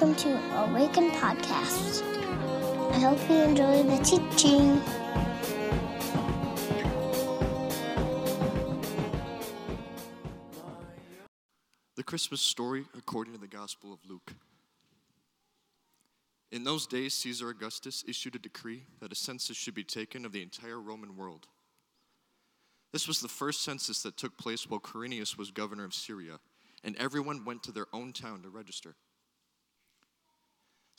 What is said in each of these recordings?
welcome to Awaken Podcast. I hope you enjoy the teaching. The Christmas story according to the Gospel of Luke. In those days, Caesar Augustus issued a decree that a census should be taken of the entire Roman world. This was the first census that took place while Quirinius was governor of Syria, and everyone went to their own town to register.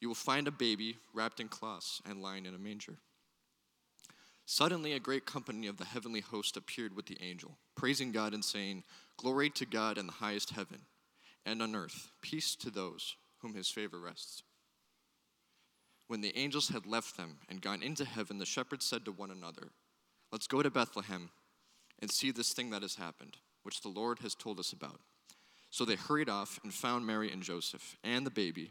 You will find a baby wrapped in cloths and lying in a manger. Suddenly, a great company of the heavenly host appeared with the angel, praising God and saying, Glory to God in the highest heaven, and on earth, peace to those whom his favor rests. When the angels had left them and gone into heaven, the shepherds said to one another, Let's go to Bethlehem and see this thing that has happened, which the Lord has told us about. So they hurried off and found Mary and Joseph and the baby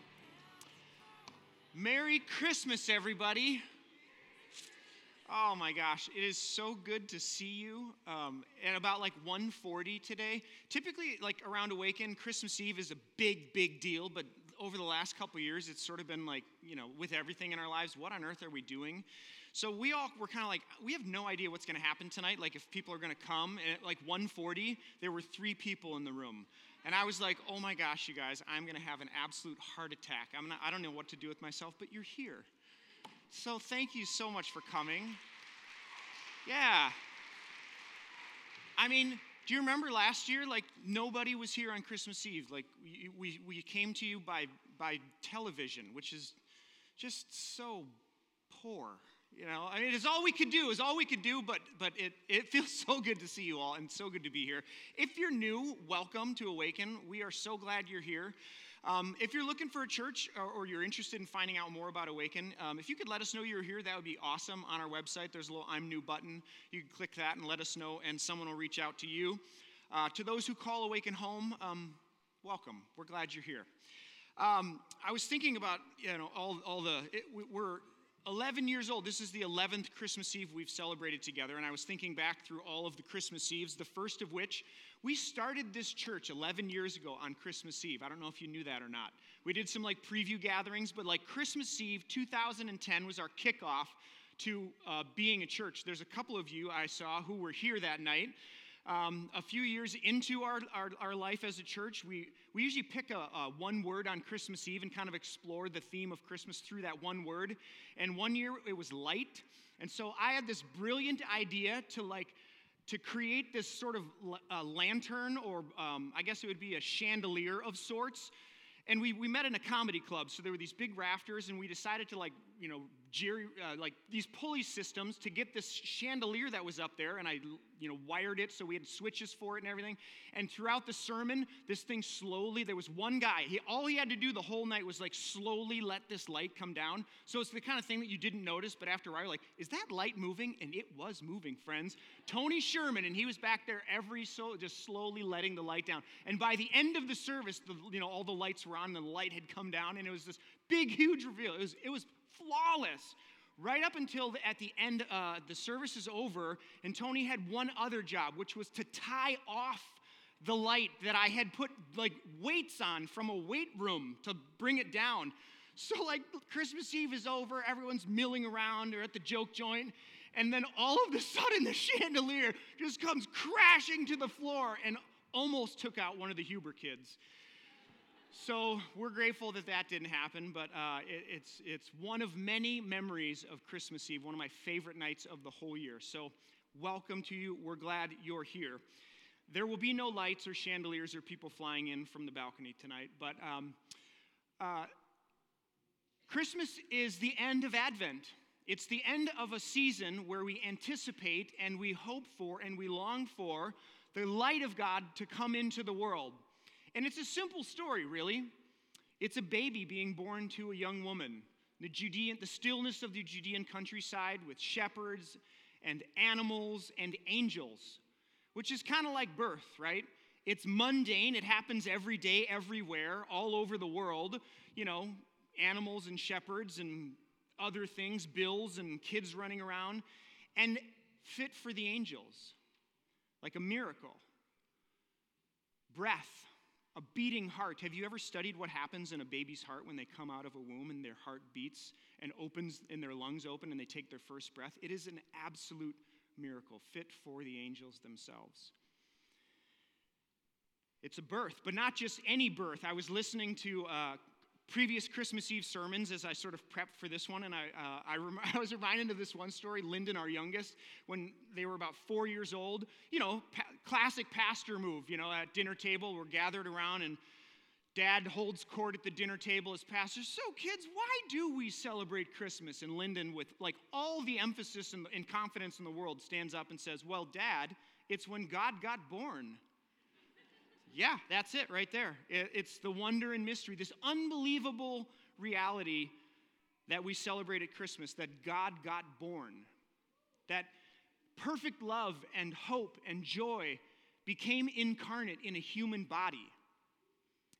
Merry Christmas, everybody. Oh my gosh, it is so good to see you. Um, at about like 1:40 today. Typically, like around Awaken, Christmas Eve is a big, big deal. But over the last couple years, it's sort of been like, you know, with everything in our lives, what on earth are we doing? So we all were kind of like, we have no idea what's going to happen tonight. Like if people are going to come. And at like 1:40, there were three people in the room. And I was like, oh my gosh, you guys, I'm going to have an absolute heart attack. I'm not, I don't know what to do with myself, but you're here. So thank you so much for coming. Yeah. I mean, do you remember last year? Like, nobody was here on Christmas Eve. Like, we, we, came to you by, by television, which is just so poor. You know, I mean, it's all we could do, is all we could do, but, but it, it feels so good to see you all and so good to be here. If you're new, welcome to Awaken. We are so glad you're here. Um, if you're looking for a church or, or, you're interested in finding out more about Awaken, um, if you could let us know you're here, that would be awesome. On our website, there's a little I'm new button. You can click that and let us know, and someone will reach out to you. Uh, to those who call Awaken home, um, welcome. We're glad you're here. Um, I was thinking about, you know, all, all the, it, we're 11 years old. This is the 11th Christmas Eve we've celebrated together. And I was thinking back through all of the Christmas Eves, the first of which we started this church 11 years ago on Christmas Eve. I don't know if you knew that or not. We did some like preview gatherings, but like Christmas Eve 2010 was our kickoff to uh, being a church. There's a couple of you I saw who were here that night. Um, a few years into our, our, our, life as a church, we, we usually pick a, a, one word on Christmas Eve and kind of explore the theme of Christmas through that one word. And one year it was light. And so I had this brilliant idea to like, to create this sort of lantern, or um, I guess it would be a chandelier of sorts. And we, we met in a comedy club, so there were these big rafters, and we decided to like, you know, jerry, uh, like these pulley systems to get this chandelier that was up there, and I you know, wired it so we had switches for it and everything. And throughout the sermon, this thing slowly, there was one guy, he, all he had to do the whole night was like slowly let this light come down. So it's the kind of thing that you didn't notice, but after a while, you're like, is that light moving? And it was moving, friends. Tony Sherman, and he was back there every so, just slowly letting the light down. And by the end of the service, the, you know, all the lights were on and the light had come down, and it was this big, huge reveal. It was, it was flawless. Right up until the, at the end, uh, the service is over, and Tony had one other job, which was to tie off the light that I had put like weights on from a weight room to bring it down. So, like, Christmas Eve is over, everyone's milling around or at the joke joint, and then all of a sudden the chandelier just comes crashing to the floor and almost took out one of the Huber kids. So we're grateful that that didn't happen, but uh, it, it's, it's one of many memories of Christmas Eve, one of my favorite nights of the whole year. So welcome to you. We're glad you're here. There will be no lights or chandeliers or people flying in from the balcony tonight, but um, uh, Christmas is the end of Advent. It's the end of a season where we anticipate and we hope for and we long for the light of God to come into the world. And it's a simple story, really. It's a baby being born to a young woman. The Judean, the stillness of the Judean countryside with shepherds and animals and angels, which is kind of like birth, right? It's mundane. It happens every day, everywhere, all over the world. You know, animals and shepherds and other things, bills and kids running around, and fit for the angels, like a miracle. Breath, a beating heart. Have you ever studied what happens in a baby's heart when they come out of a womb and their heart beats and opens and their lungs open and they take their first breath? It is an absolute miracle, fit for the angels themselves. It's a birth, but not just any birth. I was listening to uh, previous Christmas Eve sermons as I sort of prepped for this one, and I, uh, I, rem- I, was reminded of this one story. Lyndon, our youngest, when they were about four years old, you know, pa- classic pastor move, you know, at dinner table, we're gathered around, and dad holds court at the dinner table as pastor. So, kids, why do we celebrate Christmas? And Lyndon, with like all the emphasis and, and confidence in the world, stands up and says, Well, dad, it's when God got born. Yeah, that's it right there. It's the wonder and mystery, this unbelievable reality that we celebrate at Christmas that God got born, that perfect love and hope and joy became incarnate in a human body,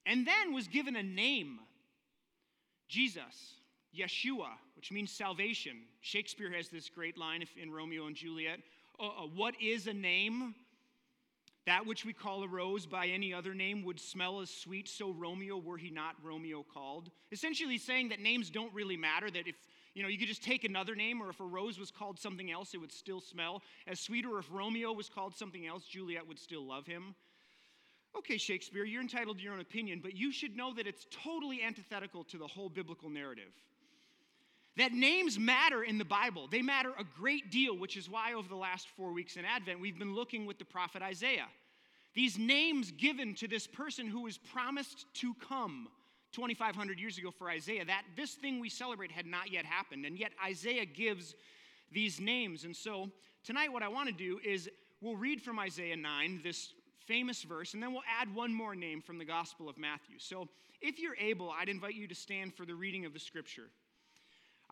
and then was given a name Jesus, Yeshua, which means salvation. Shakespeare has this great line in Romeo and Juliet uh, uh, What is a name? That which we call a rose by any other name would smell as sweet, so Romeo were he not Romeo called. Essentially saying that names don't really matter, that if you know, you could just take another name, or if a rose was called something else, it would still smell as sweet, or if Romeo was called something else, Juliet would still love him. Okay, Shakespeare, you're entitled to your own opinion, but you should know that it's totally antithetical to the whole biblical narrative. That names matter in the Bible. They matter a great deal, which is why over the last four weeks in Advent, we've been looking with the prophet Isaiah. These names given to this person who was promised to come 2,500 years ago for Isaiah, that this thing we celebrate had not yet happened. And yet Isaiah gives these names. And so tonight, what I want to do is we'll read from Isaiah 9, this famous verse, and then we'll add one more name from the Gospel of Matthew. So if you're able, I'd invite you to stand for the reading of the scripture.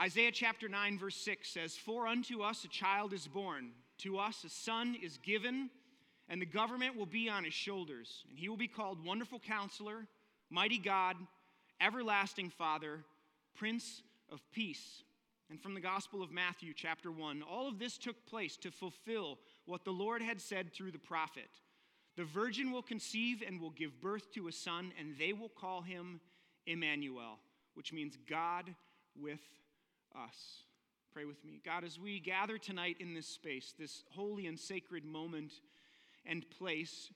Isaiah chapter 9, verse 6 says, For unto us a child is born, to us a son is given, and the government will be on his shoulders. And he will be called Wonderful Counselor, Mighty God, Everlasting Father, Prince of Peace. And from the Gospel of Matthew, chapter 1, all of this took place to fulfill what the Lord had said through the prophet. The virgin will conceive and will give birth to a son, and they will call him Emmanuel, which means God with us. Pray with me. God, as we gather tonight in this space, this holy and sacred moment and place,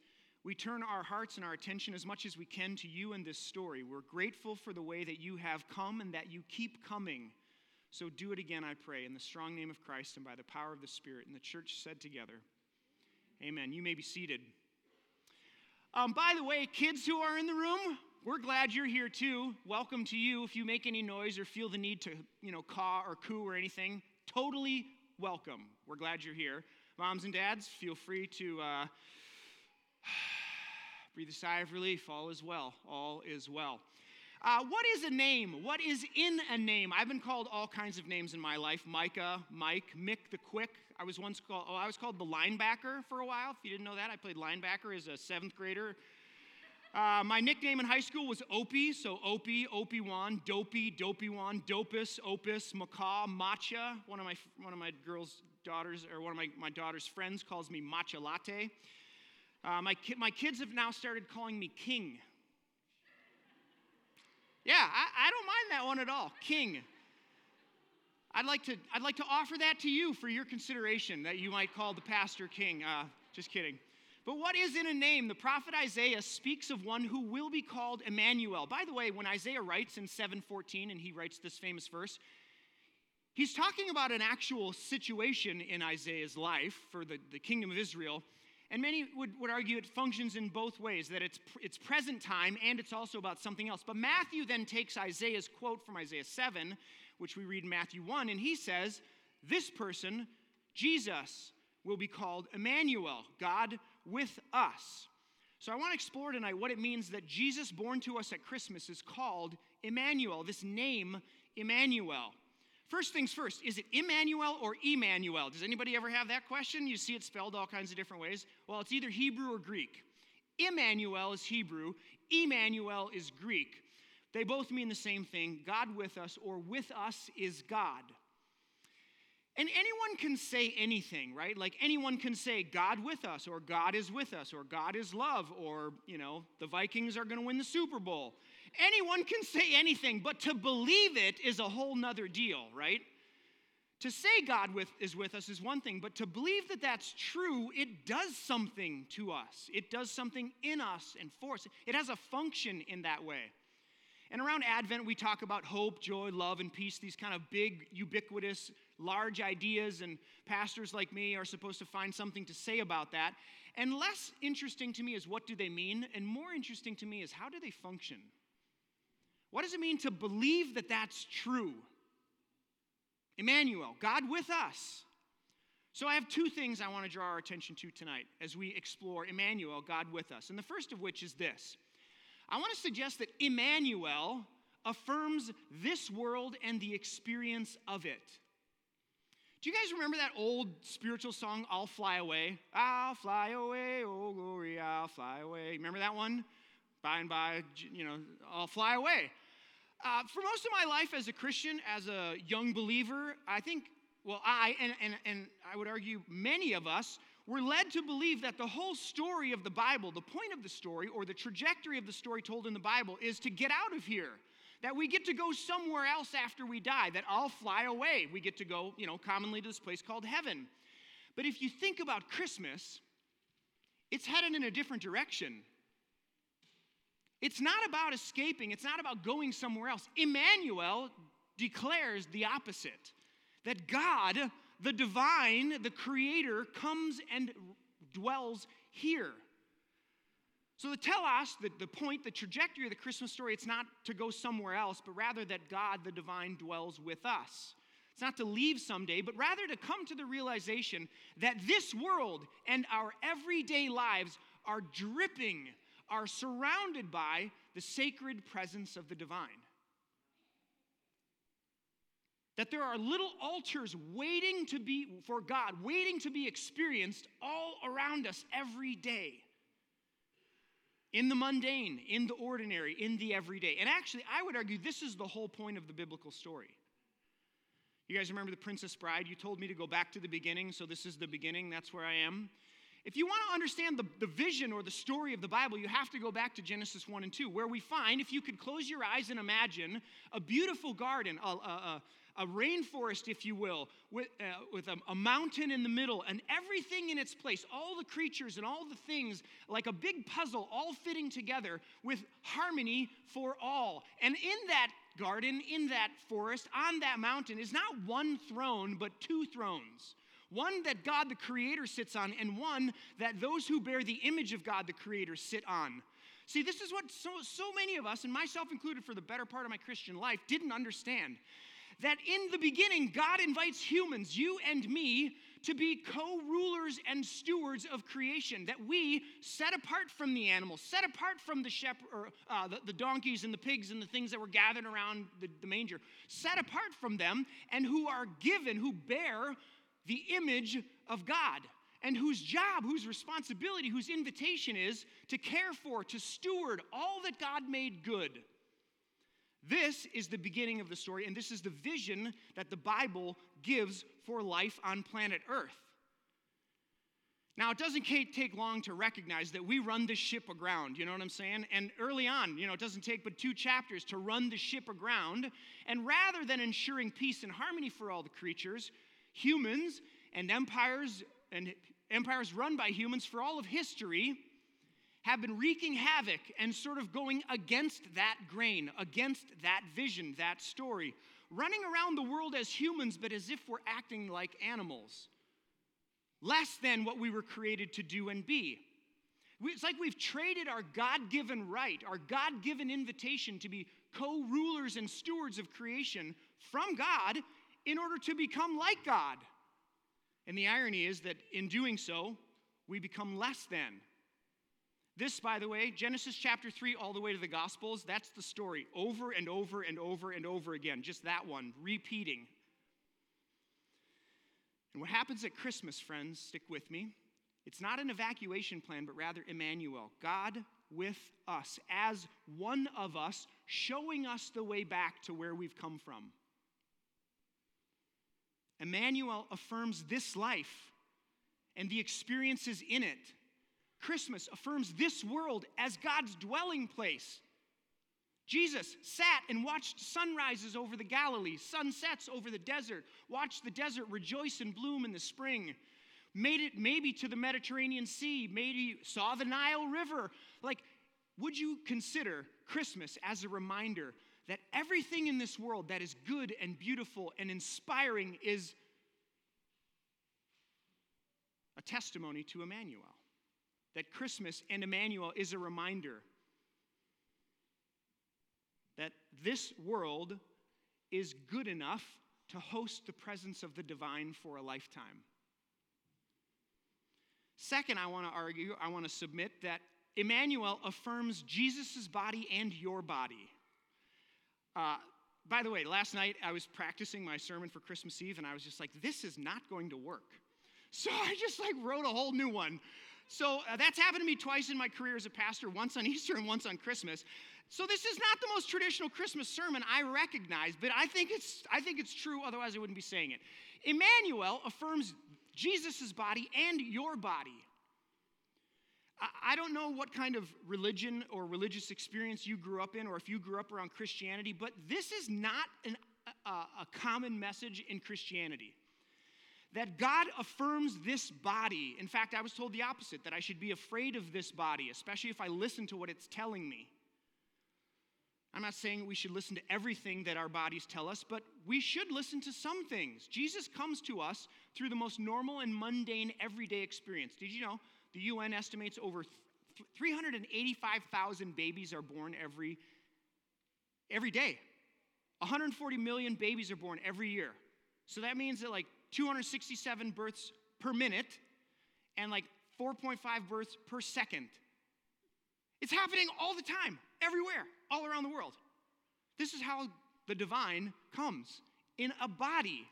we turn our hearts and our attention as much as we can to you and this story. We're grateful for the way that you have come and that you keep coming. So do it again, I pray, in the strong name of Christ and by the power of the Spirit. And the church said together, Amen. You may be seated. Um, by the way, kids who are in the room, we're glad you're here too. Welcome to you. If you make any noise or feel the need to, you know, caw or coo or anything, totally welcome. We're glad you're here. Moms and dads, feel free to uh, breathe a sigh of relief. All is well. All is well. Uh, what is a name? What is in a name? I've been called all kinds of names in my life. Micah, Mike, Mick the Quick. I was once called, oh, I was called the linebacker for a while. If you didn't know that, I played linebacker as a seventh grader Uh, my nickname in high school was Opie, so Opie, Opie Wan, Dopey, Dopey Wan, Dopus, Opus, Macaw, Matcha. One of my one of my girls' daughters, or one of my, my daughter's friends, calls me Matcha Latte. Uh, my ki- my kids have now started calling me King. Yeah, I, I don't mind that one at all, King. I'd like to I'd like to offer that to you for your consideration that you might call the pastor King. Uh, just kidding. But what is in a name? The prophet Isaiah speaks of one who will be called Emmanuel. By the way, when Isaiah writes in 7:14 and he writes this famous verse, he's talking about an actual situation in Isaiah's life for the, the kingdom of Israel. And many would, would argue it functions in both ways, that it's, it's present time and it's also about something else. But Matthew then takes Isaiah's quote from Isaiah 7, which we read in Matthew 1, and he says, This person, Jesus, will be called Emmanuel, God with us. So I want to explore tonight what it means that Jesus, born to us at Christmas, is called Emmanuel, this name, Emmanuel. First things first, is it Emmanuel or Immanuel? Does anybody ever have that question? You see it spelled all kinds of different ways. Well, it's either Hebrew or Greek. Emmanuel is Hebrew, Immanuel is Greek. They both mean the same thing God with us, or with us is God. And anyone can say anything, right? Like anyone can say God with us, or God is with us, or God is love, or, you know, the Vikings are going to win the Super Bowl. Anyone can say anything, but to believe it is a whole nother deal, right? To say God with, is with us is one thing, but to believe that that's true, it does something to us. It does something in us and for us. It has a function in that way. And around Advent, we talk about hope, joy, love, and peace, these kind of big, ubiquitous, large ideas, and pastors like me are supposed to find something to say about that. And less interesting to me is what do they mean, and more interesting to me is how do they function? What does it mean to believe that that's true? Emmanuel, God with us. So I have two things I want to draw our attention to tonight as we explore Emmanuel, God with us. And the first of which is this I want to suggest that Emmanuel affirms this world and the experience of it. Do you guys remember that old spiritual song, I'll Fly Away? I'll fly away, oh glory, I'll fly away. Remember that one? By and by, you know, I'll fly away. Uh, for most of my life as a Christian, as a young believer, I think, well, I, and, and, and I would argue many of us, were led to believe that the whole story of the Bible, the point of the story, or the trajectory of the story told in the Bible, is to get out of here. That we get to go somewhere else after we die, that I'll fly away. We get to go, you know, commonly to this place called heaven. But if you think about Christmas, it's headed in a different direction. It's not about escaping, it's not about going somewhere else. Emmanuel declares the opposite that God the divine, the creator, comes and dwells here. So the telos, the, the point, the trajectory of the Christmas story, it's not to go somewhere else, but rather that God, the divine, dwells with us. It's not to leave someday, but rather to come to the realization that this world and our everyday lives are dripping, are surrounded by the sacred presence of the divine. That there are little altars waiting to be for God, waiting to be experienced all around us every day. In the mundane, in the ordinary, in the everyday. And actually, I would argue this is the whole point of the biblical story. You guys remember the Princess Bride? You told me to go back to the beginning, so this is the beginning. That's where I am. If you want to understand the, the vision or the story of the Bible, you have to go back to Genesis 1 and 2, where we find, if you could close your eyes and imagine, a beautiful garden, a, a, a rainforest, if you will, with, uh, with a, a, mountain in the middle and everything in its place, all the creatures and all the things like a big puzzle, all fitting together with harmony for all. And in that garden, in that forest, on that mountain is not one throne, but two thrones. One that God the Creator sits on, and one that those who bear the image of God the Creator sit on. See, this is what so, so many of us, and myself included for the better part of my Christian life, didn't understand that in the beginning, God invites humans, you and me, to be co rulers and stewards of creation, that we, set apart from the animals, set apart from the, shepherd, or, uh, the, the, donkeys and the pigs and the things that were gathered around the, the manger, set apart from them, and who are given, who bear the image of God. and whose job, whose responsibility, whose invitation is to care for, to steward all that God made good. This is the beginning of the story, and this is the vision that the Bible gives for life on planet Earth. Now, it doesn't take long to recognize that we run the ship aground, you know what I'm saying? And early on, you know, it doesn't take but two chapters to run the ship aground. And rather than ensuring peace and harmony for all the creatures, humans and empires and empires run by humans for all of history have been wreaking havoc and sort of going against that grain, against that vision, that story, running around the world as humans, but as if we're acting like animals less than what we were created to do and be. It's like we've traded our God given right, our God given invitation to be co rulers and stewards of creation from God in order to become like God. And the irony is that in doing so, we become less than. This, by the way, Genesis chapter 3 all the way to the Gospels, that's the story over and over and over and over again. Just that one, repeating. And what happens at Christmas, friends, stick with me, it's not an evacuation plan, but rather Emmanuel, God with us, as one of us, showing us the way back to where we've come from. Emmanuel affirms this life and the experiences in it. Christmas affirms this world as God's dwelling place. Jesus sat and watched sunrises over the Galilee, sunsets over the desert, watched the desert rejoice and bloom in the spring, made it maybe to the Mediterranean Sea, maybe saw the Nile River. Like, would you consider Christmas as a reminder that everything in this world that is good and beautiful and inspiring is a testimony to Emmanuel? That Christmas and Emmanuel is a reminder that this world is good enough to host the presence of the divine for a lifetime. Second, I want to argue, I want to submit that Emmanuel affirms Jesus' body and your body. Uh, by the way, last night I was practicing my sermon for Christmas Eve and I was just like, this is not going to work. So I just like wrote a whole new one. So uh, that's happened to me twice in my career as a pastor, once on Easter and once on Christmas. So this is not the most traditional Christmas sermon I recognize, but I think it's I think it's true otherwise I wouldn't be saying it. Emmanuel affirms Jesus' body and your body. I don't know what kind of religion or religious experience you grew up in, or if you grew up around Christianity, but this is not an, a, a common message in Christianity that God affirms this body. In fact, I was told the opposite that I should be afraid of this body, especially if I listen to what it's telling me. I'm not saying we should listen to everything that our bodies tell us, but we should listen to some things. Jesus comes to us through the most normal and mundane everyday experience. Did you know the UN estimates over 385,000 babies are born every, every day? 140 million babies are born every year. So that means that like 267 births per minute and like 4.5 births per second. It's happening all the time, everywhere, all around the world. This is how the divine comes in a body.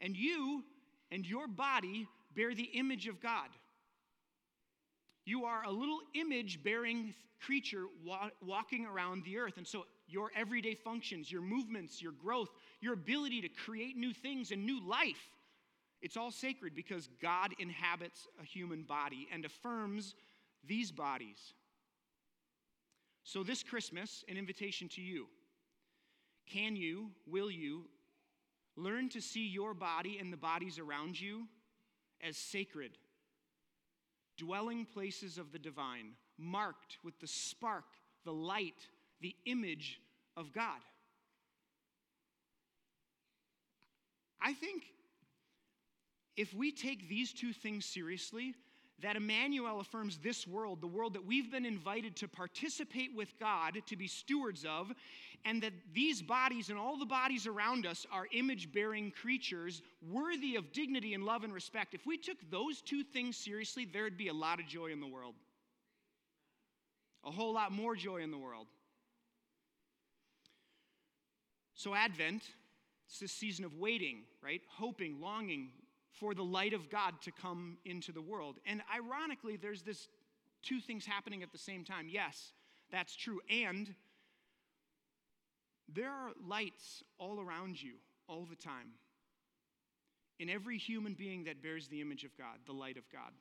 And you and your body bear the image of God. You are a little image bearing creature wa- walking around the earth. And so your everyday functions, your movements, your growth, your ability to create new things and new life. It's all sacred because God inhabits a human body and affirms these bodies. So, this Christmas, an invitation to you. Can you, will you, learn to see your body and the bodies around you as sacred, dwelling places of the divine, marked with the spark, the light, the image of God? I think if we take these two things seriously, that Emmanuel affirms this world, the world that we've been invited to participate with God, to be stewards of, and that these bodies and all the bodies around us are image bearing creatures worthy of dignity and love and respect. If we took those two things seriously, there'd be a lot of joy in the world. A whole lot more joy in the world. So, Advent, it's this season of waiting, right? Hoping, longing, for the light of God to come into the world. And ironically, there's this two things happening at the same time. Yes, that's true. And there are lights all around you all the time. In every human being that bears the image of God, the light of God.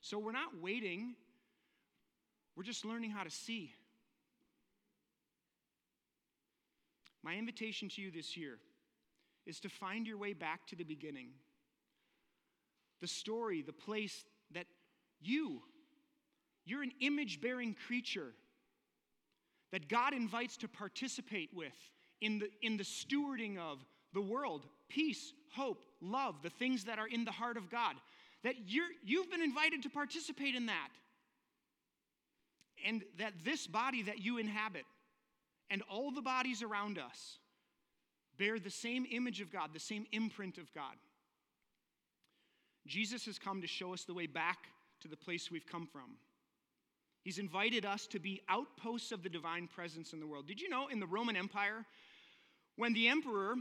So we're not waiting, we're just learning how to see. My invitation to you this year is to find your way back to the beginning. The story, the place that you, you're an image bearing creature that God invites to participate with in the, in the stewarding of the world peace, hope, love, the things that are in the heart of God. That you're, you've been invited to participate in that. And that this body that you inhabit and all the bodies around us bear the same image of God, the same imprint of God. Jesus has come to show us the way back to the place we've come from. He's invited us to be outposts of the divine presence in the world. Did you know in the Roman Empire, when the emperor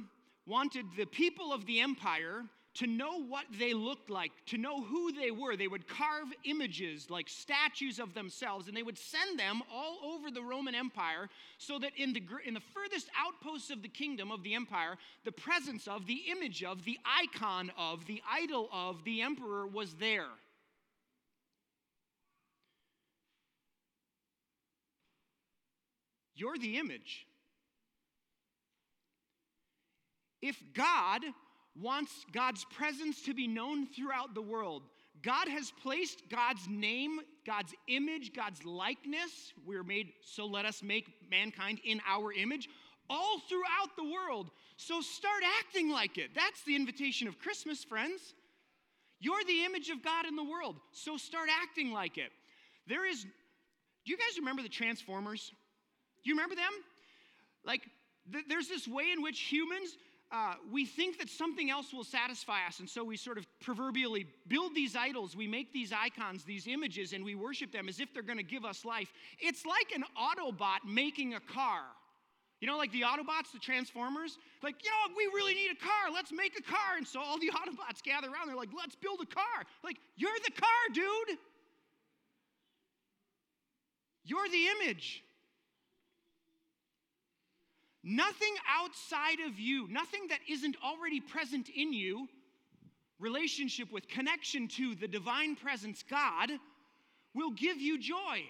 wanted the people of the empire to know what they looked like, to know who they were. They would carve images like statues of themselves and they would send them all over the Roman Empire so that in the, in the furthest outposts of the kingdom of the empire, the presence of, the image of, the icon of, the idol of the emperor was there. You're the image. If God wants God's presence to be known throughout the world. God has placed God's name, God's image, God's likeness. We're made, so let us make mankind in our image, all throughout the world. So start acting like it. That's the invitation of Christmas, friends. You're the image of God in the world, so start acting like it. There is, do you guys remember the Transformers? Do you remember them? Like, th- there's this way in which humans, uh, we think that something else will satisfy us. And so we sort of proverbially build these idols, we make these icons, these images, and we worship them as if they're going to give us life. It's like an Autobot making a car. You know, like the Autobots, the Transformers? Like, you know, we really need a car. Let's make a car. And so all the Autobots gather around. They're like, let's build a car. Like, you're the car, dude. You're the image. Nothing outside of you, nothing that isn't already present in you, relationship with, connection to the divine presence, God, will give you joy,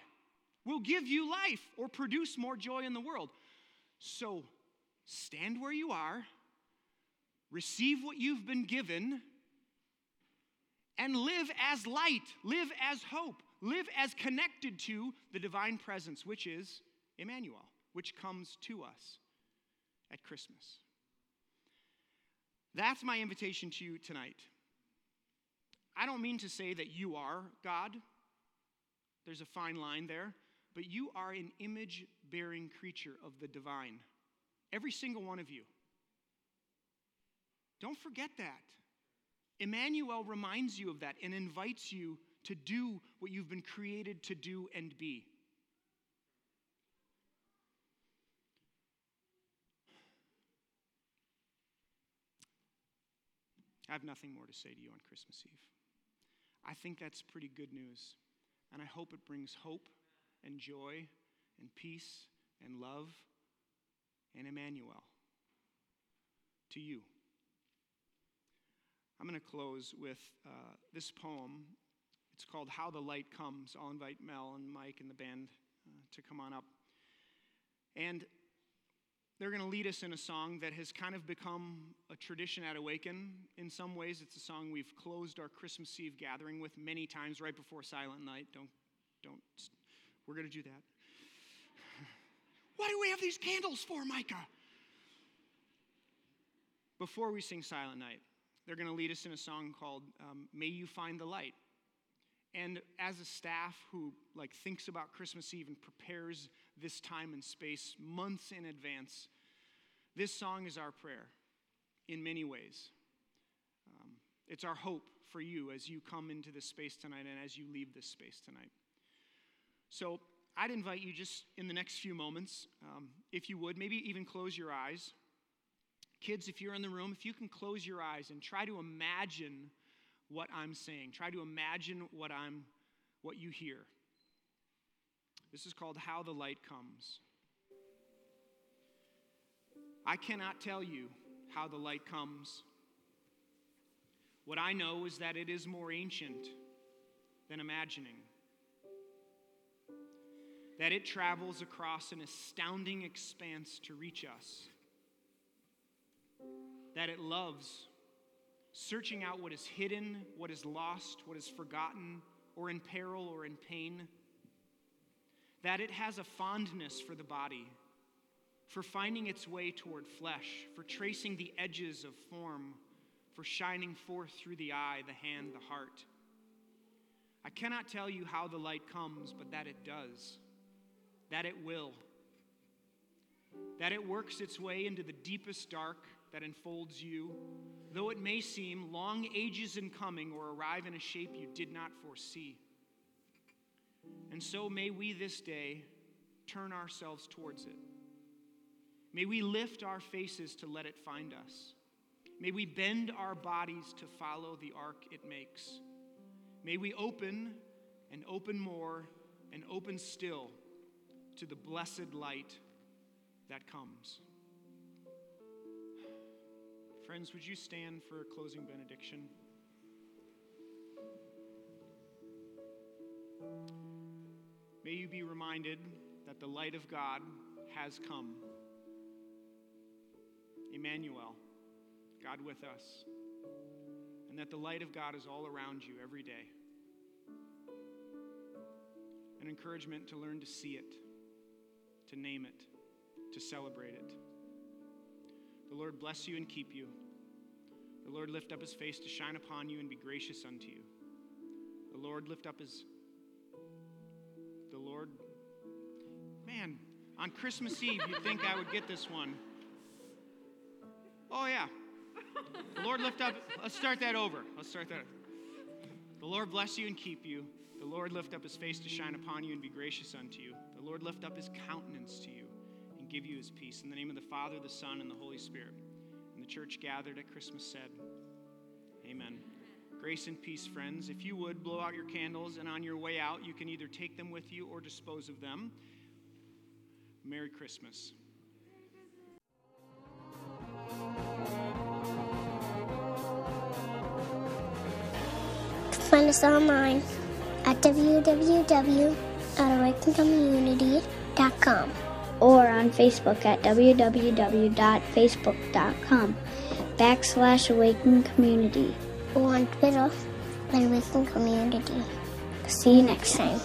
will give you life, or produce more joy in the world. So stand where you are, receive what you've been given, and live as light, live as hope, live as connected to the divine presence, which is Emmanuel, which comes to us at Christmas. That's my invitation to you tonight. I don't mean to say that you are God, there's a fine line there, but you are an image bearing creature of the divine. Every single one of you. Don't forget that. Emmanuel reminds you of that and invites you to do what you've been created to do and be. I have nothing more to say to you on Christmas Eve. I think that's pretty good news. And I hope it brings hope and joy and peace and love and Emmanuel to you. I'm going to close with uh, this poem. It's called How the Light Comes. I'll invite Mel and Mike and the band uh, to come on up. And they're going to lead us in a song that has kind of become a tradition at Awaken. In some ways, it's a song we've closed our Christmas Eve gathering with many times right before Silent Night. Don't, don't, we're going to do that. Why do we have these candles for, Micah? Before we sing Silent Night, they're going to lead us in a song called um, May You Find the Light. And as a staff who like thinks about Christmas Eve and prepares this time and space months in advance, this song is our prayer in many ways. Um, it's our hope for you as you come into this space tonight and as you leave this space tonight. So I'd invite you just in the next few moments, um, if you would, maybe even close your eyes, Kids, if you're in the room, if you can close your eyes and try to imagine what I'm saying, try to imagine what I'm what you hear. This is called How the Light Comes. I cannot tell you how the light comes. What I know is that it is more ancient than imagining, that it travels across an astounding expanse to reach us, that it loves searching out what is hidden, what is lost, what is forgotten, or in peril or in pain, that it has a fondness for the body for finding its way toward flesh, for tracing the edges of form, for shining forth through the eye, the hand, the heart. I cannot tell you how the light comes, but that it does, that it will, that it works its way into the deepest dark that enfolds you, though it may seem long ages in coming or arrive in a shape you did not foresee. And so may we this day turn ourselves towards it. May we lift our faces to let it find us. May we bend our bodies to follow the arc it makes. May we open and open more and open still to the blessed light that comes. Friends, would you stand for a closing benediction? May you be reminded that the light of God has come. Emmanuel, God with us, and that the light of God is all around you every day. An encouragement to learn to see it, to name it, to celebrate it. The Lord bless you and keep you. The Lord lift up his face to shine upon you and be gracious unto you. The Lord lift up his. The Lord. Man, on Christmas Eve, you'd think I would get this one. Oh, yeah. The Lord lift up, let's start that over. Let's start that. The Lord bless you and keep you. The Lord lift up his face to shine upon you and be gracious unto you. The Lord lift up his countenance to you and give you his peace. In the name of the Father, the Son, and the Holy Spirit. And the church gathered at Christmas said, Amen. Grace and peace, friends. If you would, blow out your candles, and on your way out, you can either take them with you or dispose of them. Merry Christmas. Find us online at www.awakencommunity.com or on Facebook at www.facebook.com backslash awaken community. Or on Twitter at Awaken Community. See you next time.